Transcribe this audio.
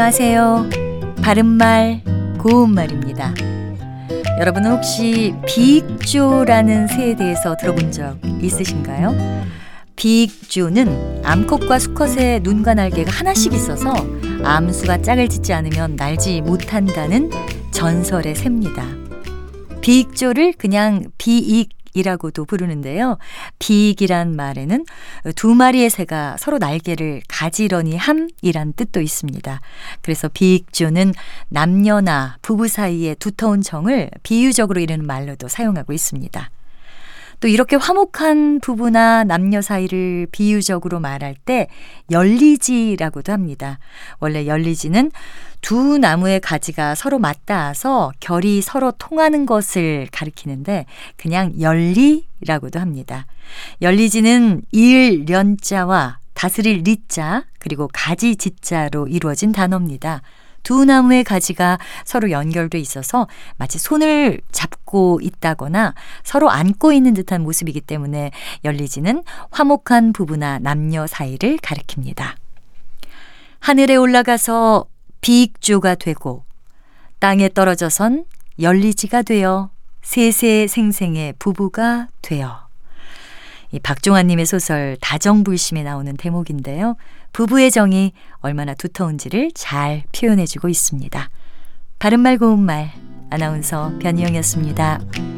안녕하세요. 바른말, 고운말입니다. 여러분은 혹시 비익조라는 새에 대해서 들어본 적 있으신가요? 비익조는 암컷과 수컷의 눈과 날개가 하나씩 있어서 암수가 짝을 짓지 않으면 날지 못한다는 전설의 새입니다. 비익조를 그냥 비익 이라고도 부르는데요. 비익이란 말에는 두 마리의 새가 서로 날개를 가지런히 함이란 뜻도 있습니다. 그래서 비익조는 남녀나 부부 사이의 두터운 정을 비유적으로 이르는 말로도 사용하고 있습니다. 또 이렇게 화목한 부부나 남녀 사이를 비유적으로 말할 때 열리지라고도 합니다. 원래 열리지는 두 나무의 가지가 서로 맞닿아서 결이 서로 통하는 것을 가리키는데 그냥 열리라고도 합니다. 열리지는 일 련자와 다스릴 리자 그리고 가지 지자로 이루어진 단어입니다. 두 나무의 가지가 서로 연결돼 있어서 마치 손을 잡고 있다거나 서로 안고 있는 듯한 모습이기 때문에 열리지는 화목한 부부나 남녀 사이를 가리킵니다. 하늘에 올라가서 비익조가 되고 땅에 떨어져선 열리지가 되어 세세생생의 부부가 되어 이 박종환님의 소설 다정불심에 나오는 대목인데요. 부부의 정이 얼마나 두터운지를 잘 표현해주고 있습니다. 바른말 고운말 아나운서 변희영이었습니다.